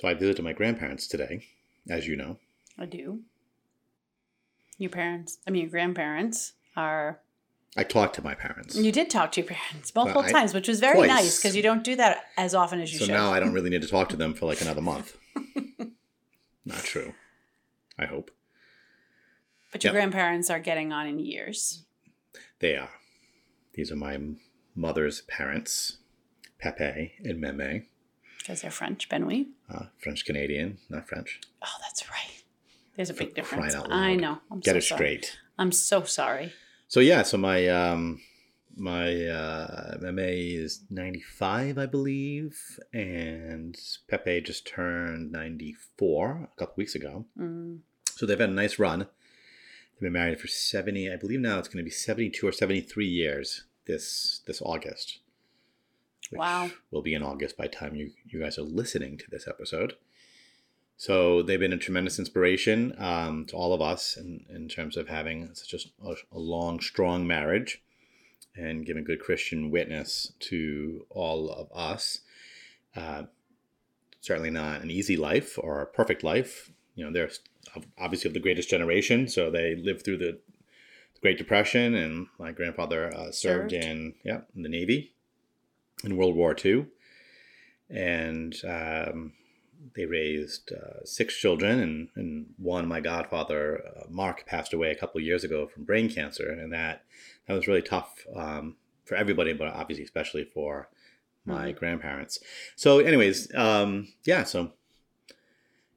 So I visited my grandparents today, as you know. I do. Your parents, I mean, your grandparents are. I talked to my parents. You did talk to your parents multiple I- times, which was very twice. nice because you don't do that as often as you so should. So now I don't really need to talk to them for like another month. Not true. I hope. but your Yep. grandparents are getting on in years. They are. These are my mother's parents, Pepe and Meme, Because they're French, Benoit. uh, French Canadian, not French. Oh, that's right. There's a big For difference. I know. I'm Get so it sorry. straight. I'm so sorry. So yeah, so my um my uh Meme is 95, I believe, and Pepe just turned 94 a couple weeks ago. Mm. So they've had a nice run. They've been married for 70, I believe now it's going to be 72 or 73 years this this August. Which Wow. Will be in August by the time you you guys are listening to this episode. So they've been a tremendous inspiration um, to all of us in, in terms of having such a, a long, strong marriage and giving good Christian witness to all of us. Uh, certainly not an easy life or a perfect life. You know, they're obviously of the greatest generation, so they lived through the Great Depression, and my grandfather uh, served, Served. in yeah in the Navy in World War II, and um, they raised uh, six children, and, and one, my godfather uh, Mark, passed away a couple years ago from brain cancer, and that that was really tough um, for everybody, but obviously especially for my Mhm. grandparents. So, anyways, um, yeah, so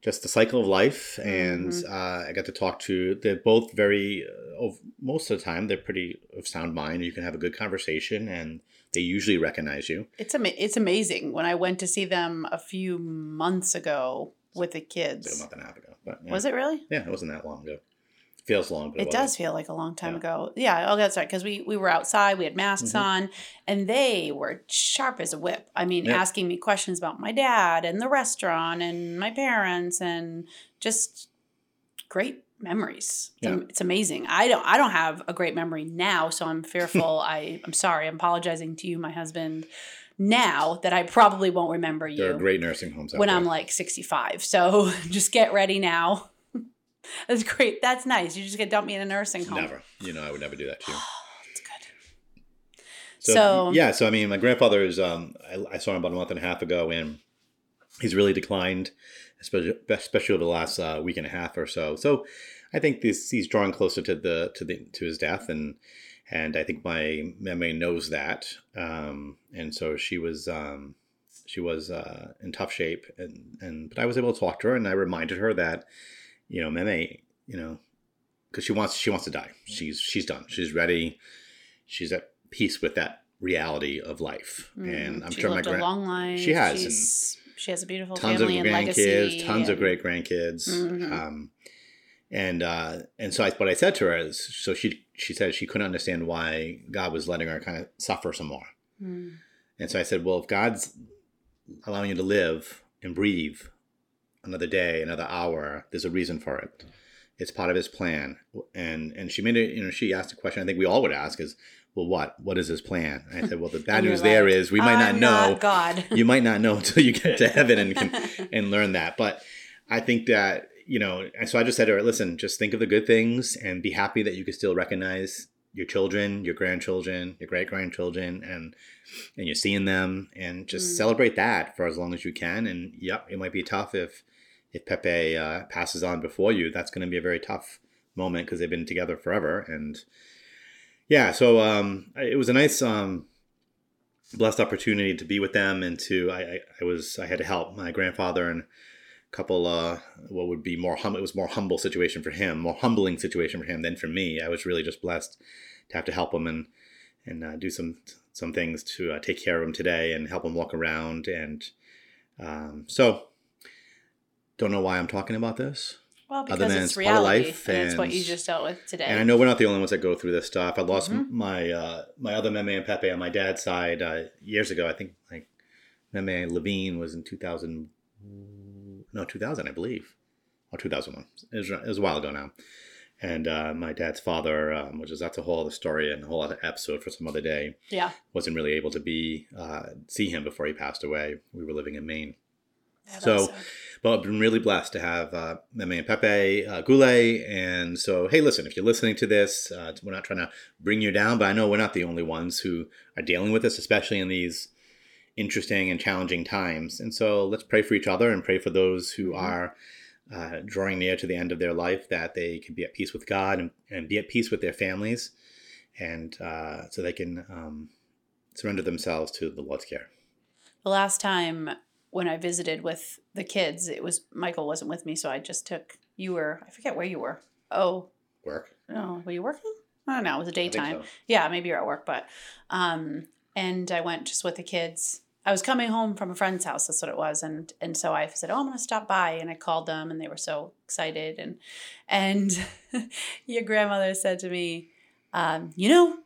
just the cycle of life, and Mhm. uh, I got to talk to. They're both very, uh, of most of the time, they're pretty of sound mind. You can have a good conversation, and they usually recognize you. It's ama- it's amazing. When I went to see them a few months ago with the Like a kids. month and a half ago, but yeah. Was it really? Yeah, it wasn't that long ago. feels long, but It it, does feel like a long time Yeah. ago. Yeah, oh, that's right. Because we we were outside, we had masks Mhm. on, and they were sharp as a whip. I mean, asking me questions about my dad and the restaurant and my parents and just great memories. It's am- Yeah. It's amazing. I don't I don't have a great memory now, so I'm fearful. I I'm sorry. I'm apologizing to you, my husband, now that I probably won't remember you. There are great nursing homes when there. I'm like 65. So just get ready now. That's great. That's nice. You just get dump me in a nursing home. Never. You know, I would never do that to you. That's good. So, So- yeah, so I mean, my grandfather is. Um, I, I saw him about a month and a half ago, and he's really declined, especially especially over the last uh, week and a half or so. So, I think this he's drawing closer to the to the to his death, and and I think my meme knows that, um, and so she was. Um, she was uh, in tough shape, and, and but I was able to talk to her, and I reminded her that, you know, Meme, you know, because she wants she wants to die. She's she's done. She's ready. She's at peace with that reality of life, and I'm Mm, she sure my grand long life. she has, She's, she has a beautiful tons of family and grandkids, legacy. tons of great grandkids. Mhm. Um, and uh, and so I, what I said to her is, so she she said she couldn't understand why God was letting her kind of suffer some more. Mm. And so I said, well, if God's allowing you to live and breathe another day, another hour, there's a reason for it. It's part of His plan. And and she made it. You know, she asked a question I think we all would ask is, well, what? What is His plan? And I said, well, the bad news there like, is we might not "I'm know. God. you might not know until you get to heaven and can and learn that. But I think that you know, and so I just said to her, listen, just think of the good things and be happy that you can still recognize your children, your grandchildren, your great grandchildren, and and you're seeing them, and just Mm. celebrate that for as long as you can. And yep, it might be tough if if Pepe uh, passes on before you. That's going to be a very tough moment because they've been together forever. And yeah, so um, it was a nice. Um, blessed opportunity to be with them and to I, I, was I had to help my grandfather and a couple uh what would be more hum it was more humble situation for him more humbling situation for him than for me I was really just blessed to have to help him and and uh, do some some things to uh, take care of him today and help him walk around and um, so don't know why I'm talking about this Well, Other because than it's it's part of life and it's what you just dealt with today. and I know we're not the only ones that go through this stuff. I lost Mhm. my uh, my other Meme and Pepe on my dad's side uh, years ago. I think like Meme Levine was in 2000, no 2000 I believe, or 2001. It was, it was a while ago now. And uh, my dad's father, um, which is that's a whole other story and a whole other episode for some other day, yeah, wasn't really able to be uh, see him before he passed away. We were living in Maine. Yeah, So-. But I've been really blessed to have uh, Meme and Pepe uh, Goulet. And so, hey, listen, if you're listening to this, uh, we're not trying to bring you down, but I know we're not the only ones who are dealing with this, especially in these interesting and challenging times. And so let's pray for each other and pray for those who Mhm. are uh, drawing near to the end of their life that they can be at peace with God and, and be at peace with their families. And uh, so they can um, surrender themselves to the Lord's care. The last time when I visited with the kids, it was Michael wasn't with me, so I just took you were I forget where you were. Oh, Work. no, were you working? I don't know. It was a daytime. so. Yeah, maybe you're at work, but um, and I went just with the kids. I was coming home from a friend's house. That's what it was, and and so I said, "Oh, I'm going to stop by," and I called them, and they were so excited, and and your grandmother said to me, um, "You know,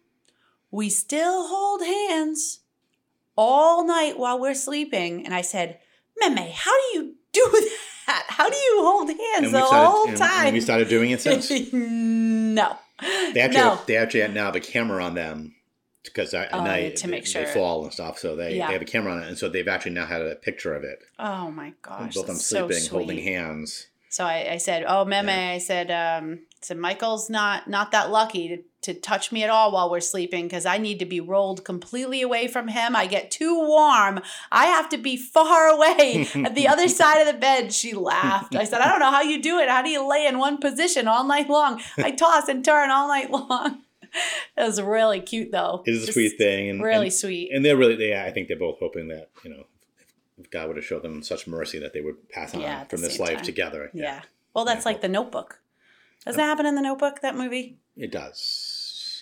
we still hold hands all night while we're sleeping," and I said, "Meme, how do you do that? How do you hold hands the we whole started, and- and time?" we started doing it since. no. They actually, no. have, they actually now have a camera on them because at Oh, night to make they, sure. they fall and stuff. So they, Yeah. they have a camera on it, and so they've actually now had a picture of it. Oh my gosh. both them that's so sleeping, holding hands. So I, I said, "Oh, Meme," Yeah. I said, um, I "said Michael's not not that lucky to, to touch me at all while we're sleeping because I need to be rolled completely away from him. I get too warm. I have to be far away at the other side of the bed." She laughed. I said, "I don't know how you do it. How do you lay in one position all night long? I toss and turn all night long." it was really cute, though. It is a sweet thing, and Really and, sweet. and they're really, they, I think they're both hoping that you know, if God would have showed them such mercy that they would pass on Yeah, from this life time. together. yeah. Well, that's Yeah. like The Notebook. Doesn't that happen in The Notebook? That movie. it does.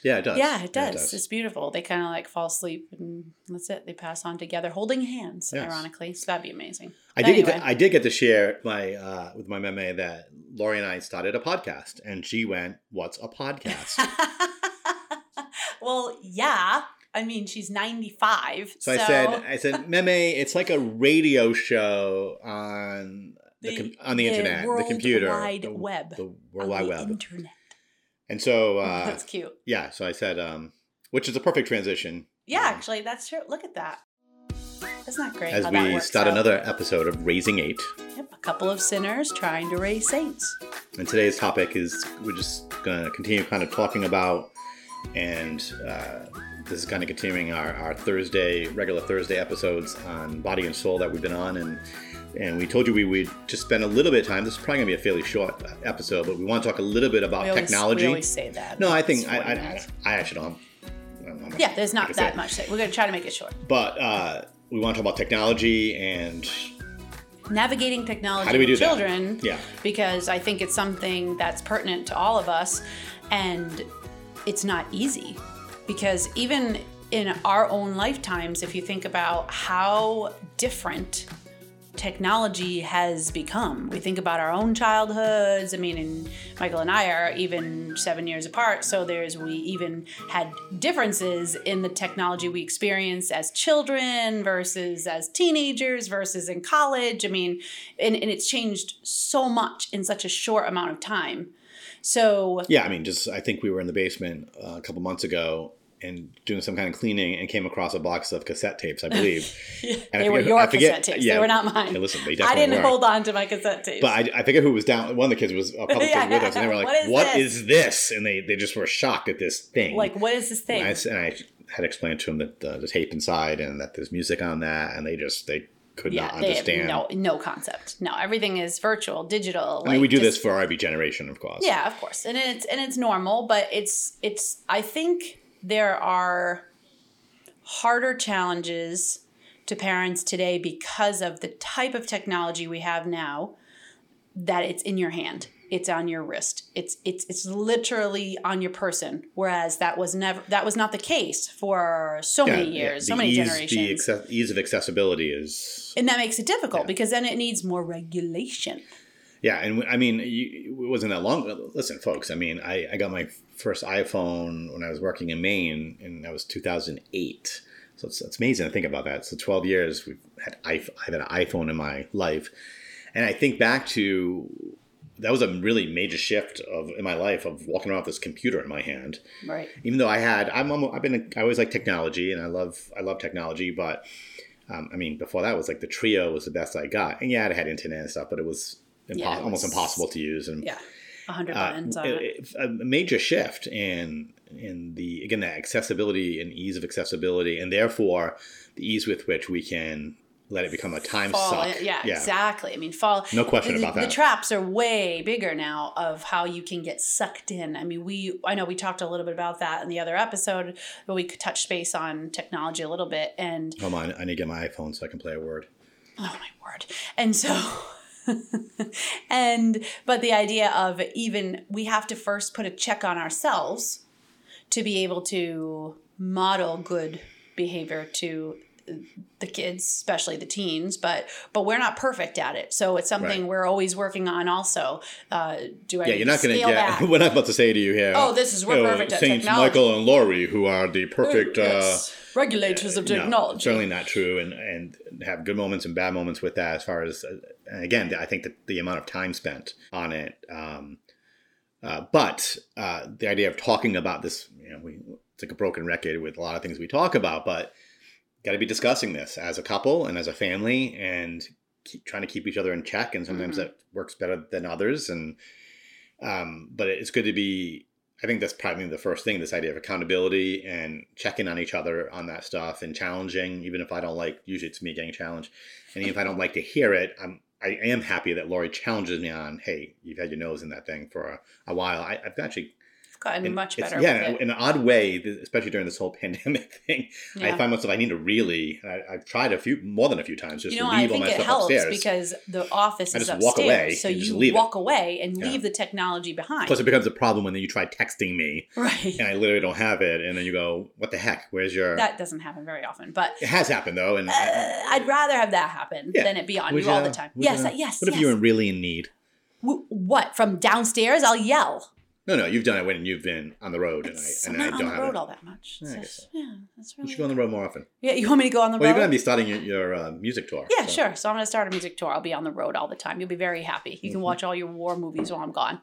Yeah, it does. Yeah, it does. It's beautiful. They kind of like fall asleep and that's it. They pass on together, holding hands, Yes. ironically. So that'd be amazing. I did get to, I did get to share my uh, with my meme that Lori and I started a podcast, and she went, "What's a podcast?" well, yeah. I mean, she's 95. So I said, I said, Meme, it's like a radio show on the, com- on the, internet, the computer, Wide the, Web. the World Wide the Web. Internet. And so, uh, that's cute. yeah, so I said, um, which is a perfect transition Yeah, um, actually, that's true. Look at that. that. Isn't that great? as we start out? another episode of Raising Eight. Yep, a couple of sinners trying to raise saints. And today's topic is we're just going to continue kind of talking about, and uh, this is kind of continuing our, our Thursday, regular Thursday episodes on body and soul that we've been on. And and we told you we would just spend a little bit of time. This is probably going to be a fairly short episode, but we want to talk a little bit about We always, technology. We always say that. no, I think I, 40 I. I, I actually don't. I don't know. Yeah, there's not that say. much. We're going to try to make it short. But uh, we want to talk about technology and Navigating technology How do we with do that? children. yeah, because I think it's something that's pertinent to all of us and it's not easy because even in our own lifetimes if you think about how different technology has become. We think about our own childhoods. I mean and michael and i are even seven years apart so there's we even had differences in the technology we experienced as children versus as teenagers versus in college. I mean and, and it's changed so much in such a short amount of time. So yeah. I mean, just I think we were in the basement uh, a couple months ago and doing some kind of cleaning and came across a box of cassette tapes, I believe. And I they were your I forget- cassette tapes yeah, they were not mine Hey, listen, they i didn't were. hold on to my cassette tapes But I, I forget who was down. One of the kids was a couple kids with us, and they were like, What is "What this?" is this?" And they, they just were shocked at this thing. like what is this thing and I, and I had explained to them that the, the tape inside and that there's music on that, and they just they could not they understand. no no concept. No, everything is virtual, digital. I mean, we do just- this for our every generation, of course. Yeah, of course, and it's and it's normal, but it's it's. I think there are harder challenges to parents today because of the type of technology we have now. That it's in your hand. It's on your wrist. It's it's it's literally on your person. Whereas that was never that was not the case for so Yeah, many years, the so many ease, generations. The ease of accessibility is and that makes it difficult Yeah. because then it needs more regulation. Yeah, and I mean, you, it wasn't that long. Listen, folks. I mean, I, I got my first iPhone when I was working in Maine, and that was 2008. So it's, it's amazing to think about that. So 12 years we've had I've had an iPhone in my life, and I think back to that was a really major shift of in my life of walking around with this computer in my hand. Right. Even though I had, I'm, almo- I've been, I always like technology, and I love, I love technology, but Um, I mean, before that was like the Treo was the best I got, and yeah, it had internet and stuff, but it was impo- Yeah, it almost impossible to use. And Yeah, a hundred uh, buttons on it- it. a major shift in in the again the accessibility and ease of accessibility, and therefore the ease with which we can let it become a time Fall, suck. yeah, exactly. I mean, fall. No question the, about that. The traps are way bigger now of how you can get sucked in. I mean, we I know we talked a little bit about that in the other episode, but we could touch base on technology a little bit. And Hold on, I need to get my iPhone so I can play a word. oh my word! And so. and but the idea of even we have to first put a check on ourselves to be able to model good behavior to the kids especially the teens but but we're not perfect at it so it's something Right. we're always working on also uh, do I Yeah, you're not going to get. back? We're not about to say to you here. Oh, this is- we're know, perfect at Saints technology." Michael and Laurie, who are the perfect. Yes. regulators of Uh, no, technology certainly not true, and and have good moments and bad moments with that. As far as uh, again, I think that the amount of time spent on it. Um, uh, but uh, the idea of talking about this, you know, we it's like a broken record with a lot of things we talk about, but got to be discussing this as a couple and as a family, and keep trying to keep each other in check. And sometimes Mhm. that works better than others, and um, but it's good to be. I think that's probably the first thing. This idea of accountability and checking on each other on that stuff and challenging, even if I don't like. Usually, it's me getting challenged, and even if I don't like to hear it, I'm. I am happy that Lori challenges me on. Hey, you've had your nose in that thing for a, a while. I, I've actually gotten in- much better Yeah, in an odd way, especially during this whole pandemic thing, I find myself I need to really. I, I've tried a few more than a few times just you know, to I leave all think my it stuff helps upstairs. because the office I is upstairs, walk away so and you leave it. walk away and Yeah. leave the technology behind. Plus, it becomes a problem when then you try texting me right. and I literally don't have it, and then you go, "What the heck? Where's your?" That doesn't happen very often, but it has happened though, and uh, I'd rather have that happen Yeah. than it be on Would you all the time. would Yes, yes, What if you were really in need? What from downstairs? I'll yell. No, no, you've done it when you've been on the road, and It's- I I'm and I not on don't the have road it. all that much. Yeah, I It's yeah, that's You should go on the road more often. yeah, you want me to go on the road? Well, you're going to be starting your, your uh, music tour. Yeah, so- sure. So I'm going to start a music tour. I'll be on the road all the time. You'll be very happy. You can Mhm. watch all your war movies while I'm gone.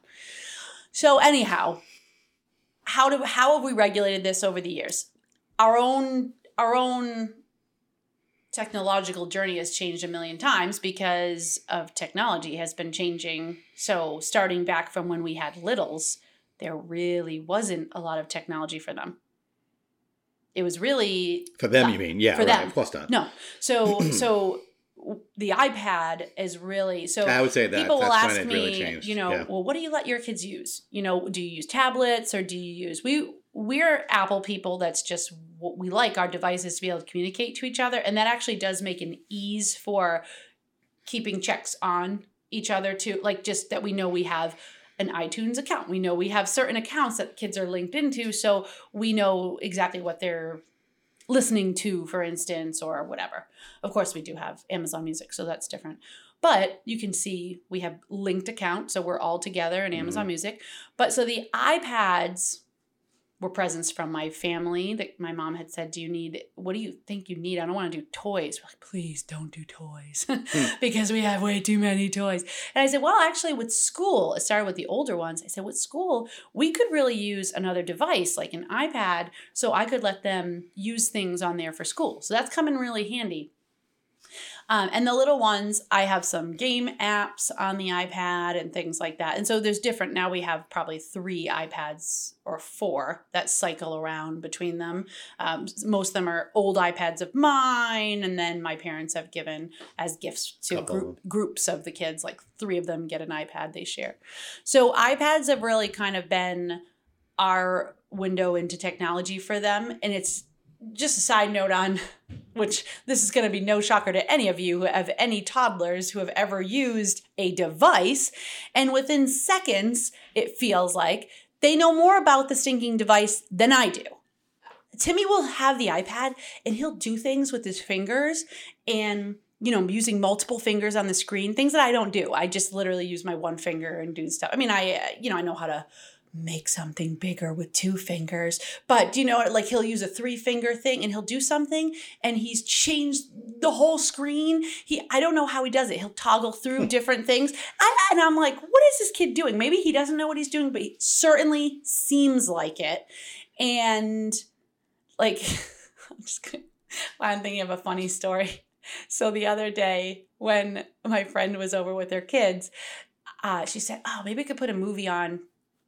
So anyhow, how do how have we regulated this over the years? Our own our own technological journey has changed a million times because of technology has been changing. So starting back from when we had littles, there really wasn't a lot of technology for them. It was really For them, Yeah, you mean? Yeah, for right. them. Of course not. no. So so the iPad is really so I would say that people will ask me, really you know, yeah. well, what do you let your kids use? You know, do you use tablets or do you use we we're Apple people. That's just what we like our devices to be able to communicate to each other, and that actually does make an ease for keeping checks on each other too. Like just that we know we have an iTunes account. We know we have certain accounts that kids are linked into, so we know exactly what they're listening to, for instance, or whatever. Of course, we do have Amazon Music, so that's different. But you can see we have linked accounts, so we're all together in Amazon mm-hmm. Music. But so the iPads were presents from my family that my mom had said, Do you need, what do you think you need? I don't want to do toys. We're like, Please don't do toys hmm. because we have way too many toys. And I said, Well, actually, with school, it started with the older ones. I said, With school, we could really use another device like an iPad so I could let them use things on there for school. So that's coming really handy. Um, and the little ones, I have some game apps on the iPad and things like that. And so there's different. Now we have probably three iPads or four that cycle around between them. Um, most of them are old iPads of mine, and then my parents have given as gifts to group, groups of the kids. Like three of them get an iPad they share. So iPads have really kind of been our window into technology for them, and it's just a side note on which this is going to be no shocker to any of you who have any toddlers who have ever used a device. And within seconds, it feels like they know more about the stinking device than I do. Timmy will have the iPad and he'll do things with his fingers and you know, using multiple fingers on the screen, things that I don't do. I just literally use my one finger and do stuff. I mean, I, uh, you know, I know how to make something bigger with two fingers. But you know, like he'll use a three finger thing and he'll do something and he's changed the whole screen. He I don't know how he does it. He'll toggle through different things. I, and I'm like, what is this kid doing? Maybe he doesn't know what he's doing, but he certainly seems like it. And like I'm just gonna I'm thinking of a funny story. So the other day, when my friend was over with her kids, uh, she said, "Oh, maybe I could put a movie on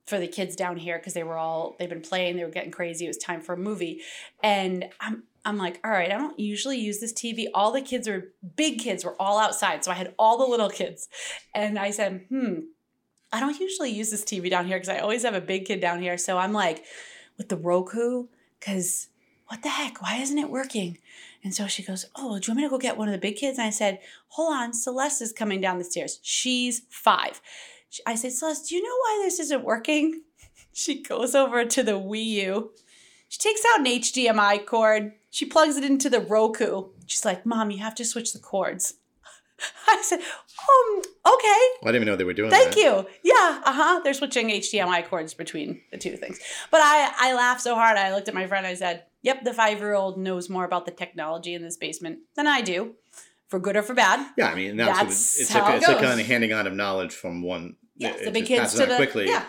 for the kids down here because they were all they've been playing, they were getting crazy. It was time for a movie." And I'm I'm like, "All right, I don't usually use this TV. All the kids were big kids were all outside, so I had all the little kids." And I said, "Hmm, I don't usually use this TV down here because I always have a big kid down here. So I'm like, with the Roku, because what the heck? Why isn't it working? And so she goes, Oh, do you want me to go get one of the big kids? And I said, Hold on, Celeste is coming down the stairs. She's five. I said, Celeste, do you know why this isn't working? She goes over to the Wii U. She takes out an HDMI cord. She plugs it into the Roku. She's like, Mom, you have to switch the cords. I said, um, okay. I didn't even know they were doing that. Thank that. you. Yeah, uh-huh. They're switching HDMI cords between the two things. But I, I laughed so hard. I looked at my friend. I said, yep, the five-year-old knows more about the technology in this basement than I do, for good or for bad. Yeah, I mean, that's, That's it's, a, it it's a kind of handing on of knowledge from one. Yes, it the big kids to the quickly. yeah.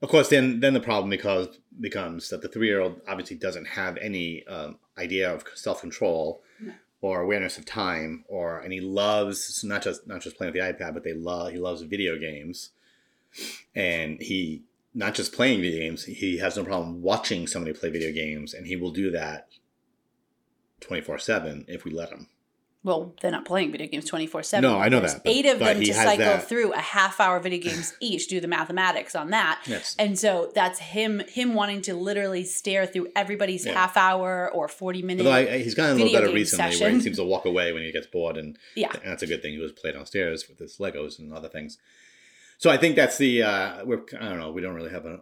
Of course, then then the problem because becomes that the three year old obviously doesn't have any um, idea of self control No. or awareness of time, or and he loves not just not just playing with the iPad, but they love he loves video games, and he not just playing video games, he has no problem watching somebody play video games, and he will do that twenty four seven if we let him. Well, they're not playing video games 24 7. No, I know There's that, but- eight of but them to cycle that- through a half hour video games each, do the mathematics on that. Yes. And so that's him him wanting to literally stare through everybody's Yeah. half hour or 40 minute. Although I, he's gotten a little better recently, where he seems to walk away when he gets bored, and, Yeah. and that's a good thing. He was play downstairs with his Legos and other things. So I think that's the uh, we're I don't know. We don't really have a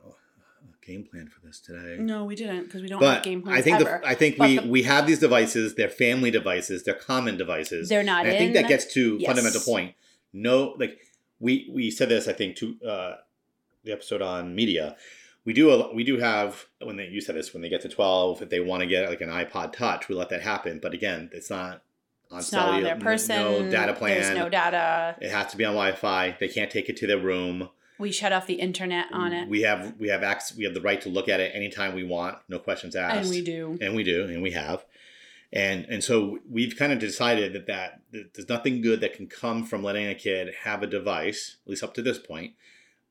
game plan for this today. no, we didn't because we don't have But game plans I think ever. the, I think But we the- we have these devices. They're family devices. They're common devices. They're not And I think that gets to Yes. fundamental point. No, like we we said this. I think to uh, the episode on media. We do a, we do have when they you said this when they get to twelve if they want to get like an iPod Touch we let that happen but again it's not on it's not on cellular- their person. no data plan There's no data. it has to be on Wi-Fi they can't take it to their room We shut off the internet on it. we have we have access we have the right to look at it anytime we want no questions asked and we do. and we do and we have and and so we've kind of decided that, that that there's nothing good that can come from letting a kid have a device at least up to this point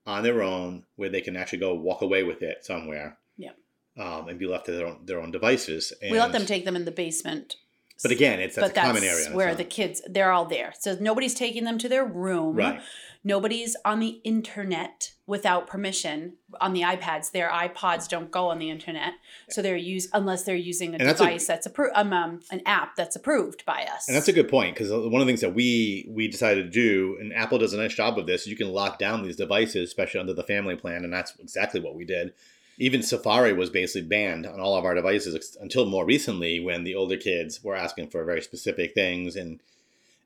on their own where they can actually go walk away with it somewhere Yep. um, and be left to their own their own devices and, we let them take them in the basement. But again it's that's but a that's common area where the kids they're all there. So nobody's taking them to their room. right Nobody's on the internet without permission. On the iPads, their iPods don't go on the internet, so they're use unless they're using a that's a- device that's approved, um, um, an app that's approved by us. And that's a good point because one of the things that we we decided to do, and Apple does a nice job of this, you can lock down these devices, especially under the family plan, and that's exactly what we did. Even Safari was basically banned on all of our devices until more recently, when the older kids were asking for very specific things, and,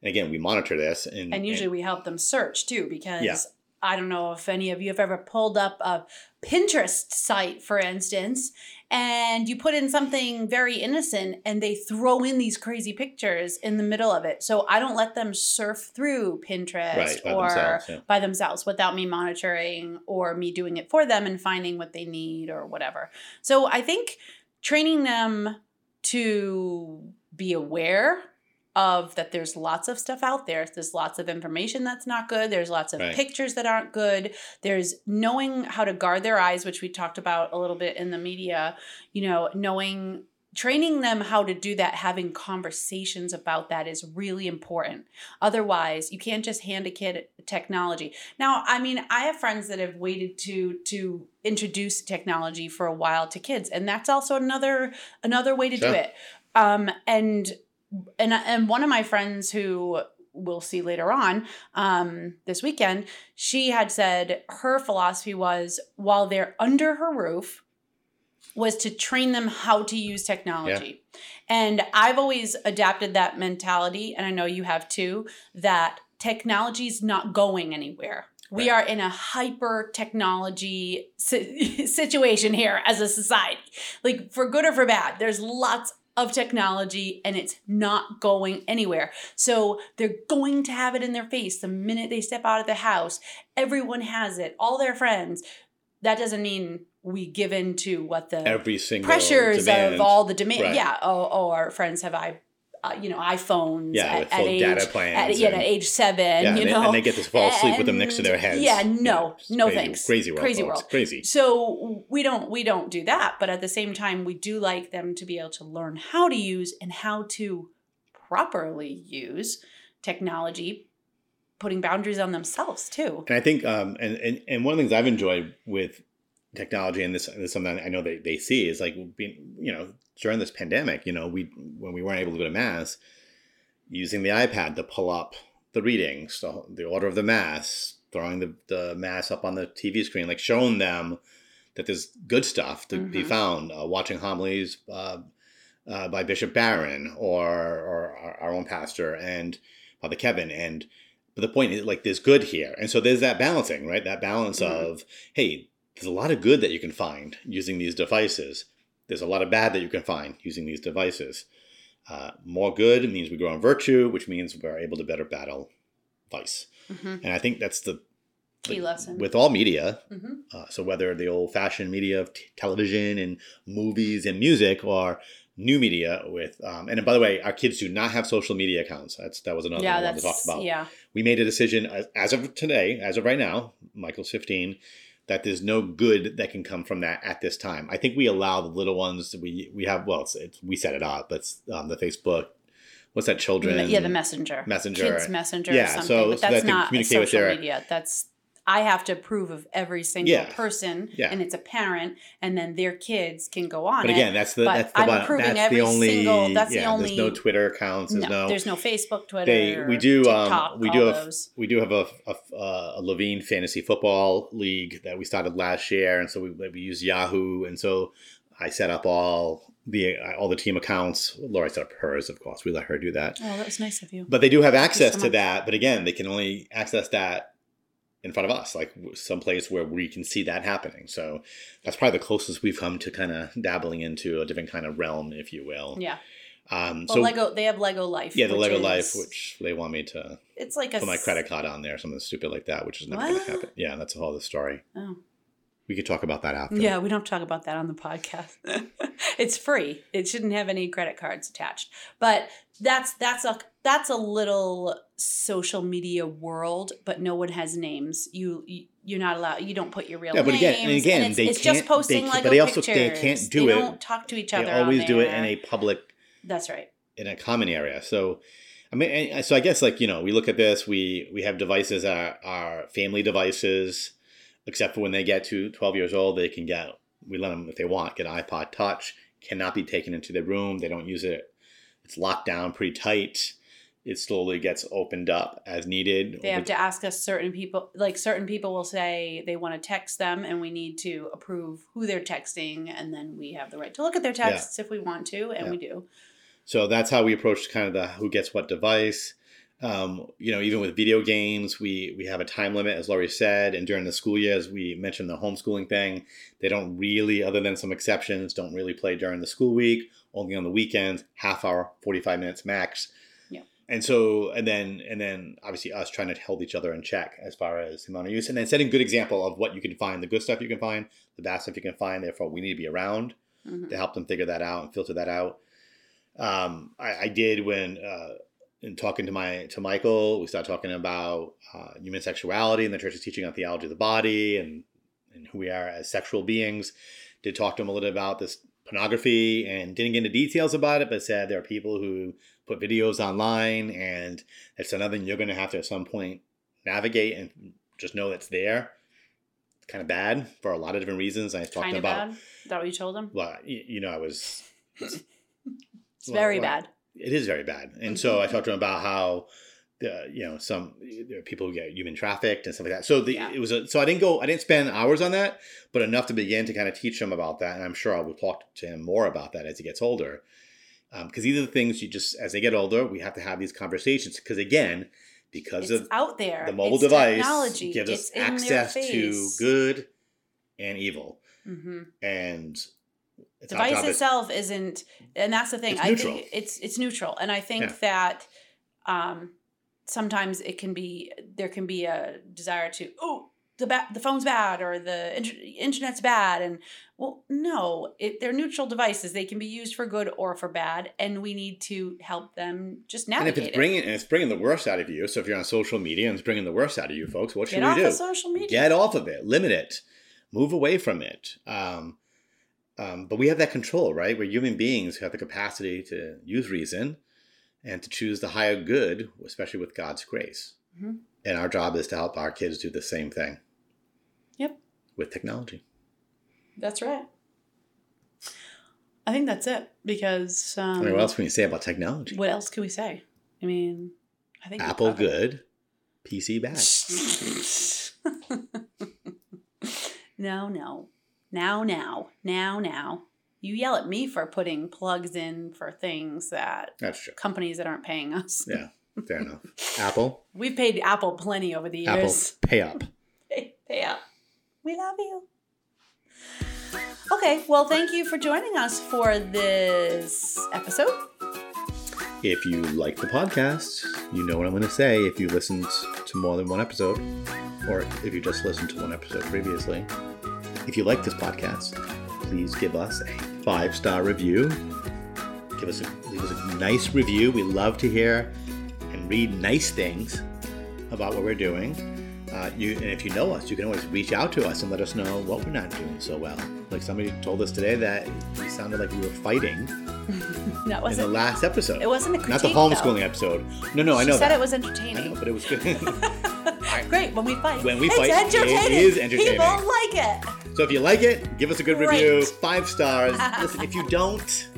and again, we monitor this, and, and usually we help them search too because Yeah. I don't know if any of you have ever pulled up a Pinterest site, for instance, and you put in something very innocent and they throw in these crazy pictures in the middle of it. So I don't let them surf through Pinterest Right, by or themselves, yeah. by themselves without me monitoring or me doing it for them and finding what they need or whatever. So I think training them to be aware of that there's lots of stuff out there. There's lots of information that's not good. There's lots of Right. pictures that aren't good. There's knowing how to guard their eyes, which we talked about a little bit in the media, you know, knowing training them how to do that having conversations about that is really important otherwise you can't just hand a kid technology now i mean i have friends that have waited to to introduce technology for a while to kids and that's also another another way to do it um and and and one of my friends who we'll see later on um, this weekend, she had said her philosophy was while they're under her roof, was to train them how to use technology. And I've always adapted that mentality, and I know you have too, that technology is not going anywhere. We are in a hyper technology si- situation here as a society. Like for good or for bad, there's lots of technology and it's not going anywhere. So they're going to have it in their face the minute they step out of the house. Everyone has it, all their friends. That doesn't mean we give in to what the every single pressures demand, of all the demand. Right. Yeah. Oh, oh, our friends have I uh, you know iPhones Yeah, at, with at age data plans at, yeah, and- at age seven. Yeah, you and, they, and they get to fall asleep with them next to their And- heads. Yeah, You no, know, no crazy, thanks. Crazy world. Crazy folks. world. Crazy. So we don't we don't do that, but at the same time, we do like them to be able to learn how to use and how to properly use technology, putting boundaries on themselves too. And I think, um, and, and, and one of the things I've enjoyed with technology, and this, this is something I know they, they see, is like being, you know, during this pandemic, you know, we when we weren't able to go to mass, using the iPad to pull up the readings, the, the order of the mass, throwing the, the mass up on the TV screen, like showing them that there's good stuff to be Mhm. found. Uh, watching homilies uh, uh, by Bishop Barron or or our, our own pastor and Father Kevin and but the point is like there's good here and so there's that balancing right that balance Mhm. of hey there's a lot of good that you can find using these devices there's a lot of bad that you can find using these devices. Uh, more good means we grow in virtue which means we're able to better battle vice. Hmm and i think that's the Key lesson. with all media hmm uh, so whether the old-fashioned media of t- television and movies and music or new media with um, and by the way our kids do not have social media accounts. That's that was another Yeah, one I wanted that's to talk about. yeah. we made a decision as, as of today as of right now michael's 15 that there's no good that can come from that at this time i think we allow the little ones we we have well it's, it's we set it up but it's, um, the facebook what's that children yeah, the messenger, Messenger. kids messenger, Yeah, or something. so- but so that that's they not communicate with social their- media. That's I have to approve of every single Yeah. person, Yeah. and it's a parent, and then their kids can go on. but it. again that's the but that's the I'm approving that's every the only single- that's the yeah there's no twitter accounts there's no, no there's no Facebook, Twitter. they we do TikTok, um we do have those. we do have a, a, a Levine fantasy football league that we started last year, and so we we use Yahoo, and so I set up all the all the team accounts. Laura set up hers, of course. We let her do that, Oh, that was nice of you. but they do have you access so to that. But again, they can only access that in front of us, like some place where we can see that happening. So that's probably the closest we've come to kind of dabbling into a different kind of realm, if you will. Yeah. Um, Well, so Lego, they have Lego Life. yeah, the Lego is- Life, which they want me to it's like a put my credit card on there, something stupid like that, which is never going to happen. Yeah, that's a whole other story. Oh. We could talk about that after. Yeah, we don't talk about that on the podcast. it's free. It shouldn't have any credit cards attached. But that's that's a that's a little social media world, but no one has names. You, you you're not allowed. You don't put your real Yeah, but names. again- and again, it's, they it's can't- posting they- but they also- pictures. they can't do They it- don't talk to each They other. always on do it in a public, That's right. in a common area. So, I mean, so I guess like you know, we look at this. We we have devices that are family devices, except for when they get to twelve years old, they can get. We let them if they want get an iPod Touch. Cannot be taken into their room. They don't use it. It's locked down pretty tight. It slowly gets opened up as needed. They have to ask us certain people. Like certain people will say they want to text them, and we need to approve who they're texting, and then we have the right to look at their Yeah. texts if we want to, and Yeah. we do. So that's how we approach kind of the who gets what device. Um, you know, even with video games, we we have a time limit, as Laurie said, and during the school year, as we mentioned the homeschooling thing. They don't really, other than some exceptions, don't really play during the school week. Only on the weekends, half hour, forty five minutes max. Yeah. And so, and then, and then, obviously, us trying to hold each other in check as far as the amount of use, and then setting good example of what you can find, the good stuff you can find, the bad stuff you can find. Therefore, we need to be around Mhm. to help them figure that out and filter that out. Um, I, I did when uh, in talking to my to Michael, we started talking about uh, human sexuality and the church is teaching on theology of the body and and who we are as sexual beings. Did talk to him a little bit about this pornography and didn't get into details about it, but said there are people who put videos online and it's another thing you're going to have to at some point navigate and just know it's there. It's kind of bad for a lot of different reasons. I talked Kind of about bad. Is that what you told them? well, you, you know, I was It's Well, very well, bad. it is very bad. And so mm-hmm. I talked to him about how, uh, you know, some there are people who get human trafficked and stuff like that. So the, Yeah. it was a, so I didn't go, I didn't spend hours on that, but enough to begin to kind of teach him about that. And I'm sure I will talk to him more about that as he gets older. Because these are the things you just, as they get older, we have to have these conversations. Because again, because It's of out there. the mobile It's device technology. gives it's us access to good and evil. hmm And it's Device itself isn't, and that's the thing. It's I neutral. think it's it's neutral, and I think Yeah. that um, sometimes it can be there can be a desire to oh the ba- the phone's bad or the inter- internet's bad and well no it, they're neutral devices they can be used for good or for bad and we need to help them just navigate And if it's it. bringing and it's bringing the worst out of you, so if you're on social media and it's bringing the worst out of you, folks, what should get we off do? of social media Get off of it. Limit it. Move away from it. Um, um, but we have that control, right? We're human beings who have the capacity to use reason and to choose the higher good, especially with God's grace. Mhm. And our job is to help our kids do the same thing yep with technology. that's right i think that's it because um, I mean, what else can we say about technology? what else can we say i mean i think Apple good, PC bad. no, no. Now, now, now, now. You yell at me for putting plugs in for things that That's true. companies that aren't paying us. Yeah, fair enough. Apple, We've paid Apple plenty over the years. Apple, pay up. Pay, pay up. We love you. Okay, well, thank you for joining us for this episode. If you like the podcast, you know what I'm going to say if you listened to more than one episode, or if you just listened to one episode previously. If you like this podcast, please give us a five star review. Give us a leave us a nice review. We love to hear and read nice things about what we're doing. Uh, you and if you know us, you can always reach out to us and let us know what we're not doing so well. Like somebody told us today that we sounded like we were fighting That in the last episode. It wasn't a critique. Not the homeschooling episode. No, no, I She know said that. it was entertaining. I know, but it was good. Great when we fight. When we it's fight, it entertaining. is entertaining. People like it. So if you like it, give us a good Great. review, five stars. Listen, if you don't,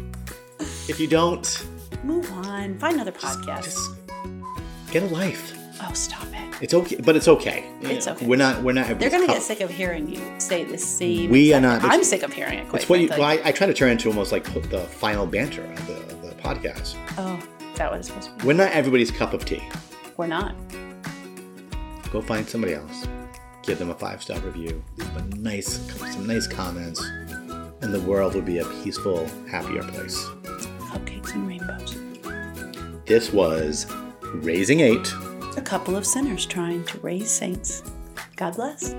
if you don't, Move on. Find another podcast. just get a life. oh, stop it. It's okay, but it's okay. It's okay. We're not. We're not. They're gonna get sick of hearing you say the same. We are not- I'm sick of hearing it. Quite It's what you. Well, I, I try to turn into almost like the final banter of the, the podcast. oh, that was supposed to be? We're not everybody's cup of tea. We're not. Go find somebody else. Give them a five star review. Leave a nice, some nice comments, and the world would be a peaceful, happier place. Cupcakes and rainbows. This was Raising Eight. A couple of sinners trying to raise saints. God bless.